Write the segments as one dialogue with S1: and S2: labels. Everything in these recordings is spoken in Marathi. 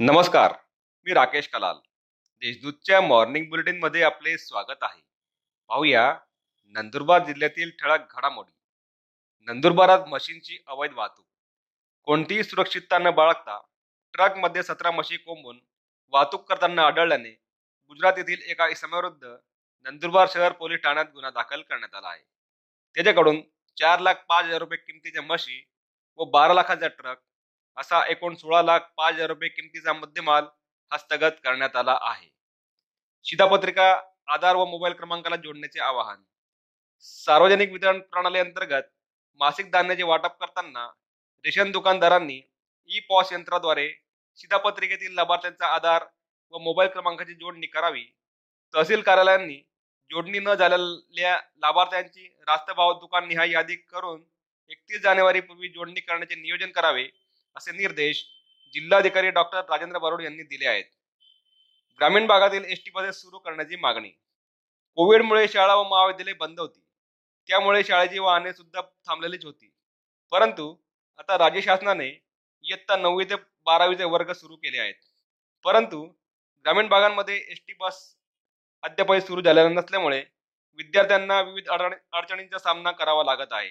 S1: नमस्कार मी राकेश कलाल. देशदूतच्या मॉर्निंग बुलेटिनमध्ये आपले स्वागत आहे. पाहूया नंदुरबार जिल्ह्यातील ठळक घडामोडी. नंदुरबारात मशीनची अवैध वाहतूक. कोणतीही सुरक्षितता न बाळगता ट्रकमध्ये सतरा मशी कोंबून वाहतूक करताना आढळल्याने गुजरात येथील एका इसमाविरुद्ध नंदुरबार शहर पोलीस ठाण्यात गुन्हा दाखल करण्यात आला आहे. त्याच्याकडून चार लाख पाच हजार रुपये किमतीच्या म्हशी व बारा लाखाचा ट्रक असा एकूण सोळा लाख पाच हजार रुपये किमतीचा मुद्देमाल हस्तगत करण्यात आला आहे. शिधापत्रिका आधार व मोबाईल क्रमांकाला जोडण्याचे आवाहन. सार्वजनिक वितरण प्रणाली अंतर्गत मासिक धान्याचे वाटप करताना रेशन दुकानदारांनी ई पॉस यंत्राद्वारे शिधापत्रिकेतील लाभार्थ्यांचा आधार व मोबाईल क्रमांकाची जोडणी करावी. तहसील कार्यालयांनी जोडणी न झालेल्या लाभार्थ्यांची रास्त भाव दुकान निहाय यादी करून एकतीस जानेवारी पूर्वी जोडणी करण्याचे नियोजन करावे. असे निर्देश जिल्हाधिकारी डॉक्टर राजेंद्र बारोड यांनी दिले आहेत. ग्रामीण भागातील एस टी बसेस सुरू करण्याची मागणी. कोविडमुळे शाळा व महाविद्यालय बंद होती. त्यामुळे शाळेची वाहने सुद्धा थांबलेलीच होती. परंतु आता राज्य शासनाने इयत्ता नववी ते बारावीचे वर्ग सुरू केले आहेत. परंतु ग्रामीण भागांमध्ये एस टी बस अद्यापही सुरू झालेल्या नसल्यामुळे विद्यार्थ्यांना विविध अडचणींचा सामना करावा लागत आहे.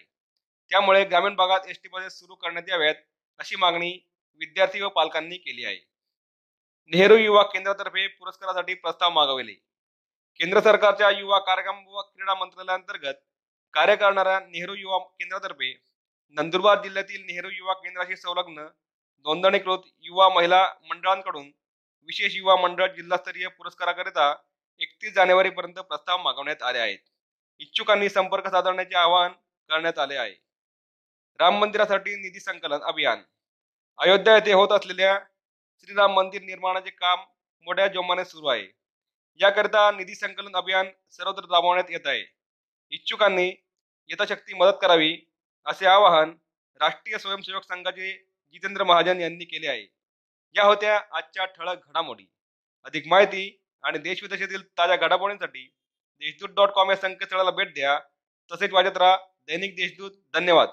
S1: त्यामुळे ग्रामीण भागात एस टी बसेस सुरू करण्यात याव्यात अशी मागणी विद्यार्थी व पालकांनी केली आहे. नेहरू युवा केंद्रातर्फे पुरस्कारासाठी प्रस्ताव मागवले. केंद्र सरकारच्या युवा कार्यक्रम व क्रीडा मंत्रालयाअंतर्गत कार्य करणाऱ्या नेहरू युवा केंद्रातर्फे नंदुरबार जिल्ह्यातील नेहरू युवा केंद्राशी संलग्न नोंदणीकृत युवा महिला मंडळांकडून विशेष युवा मंडळ जिल्हास्तरीय पुरस्काराकरिता एकतीस जानेवारीपर्यंत प्रस्ताव मागवण्यात आले आहेत. इच्छुकांनी संपर्क साधण्याचे आवाहन करण्यात आले आहे. राम मंदिरासाठी निधी संकलन अभियान. अयोध्या येथे होत असलेल्या श्रीराम मंदिर निर्माणाचे काम मोठ्या जोमाने सुरू आहे. याकरिता निधी संकलन अभियान सर्वत्र राबवण्यात येत आहे. इच्छुकांनी यथाशक्ती मदत करावी असे आवाहन राष्ट्रीय स्वयंसेवक संघाचे जितेंद्र महाजन यांनी केले आहे. या होत्या आजच्या ठळक घडामोडी. अधिक माहिती आणि देशविदेशातील ताज्या घडामोडींसाठी देशदूत डॉट कॉम या संकेतस्थळाला भेट द्या. तसेच वाजत राहा दैनिक देशदूत. धन्यवाद.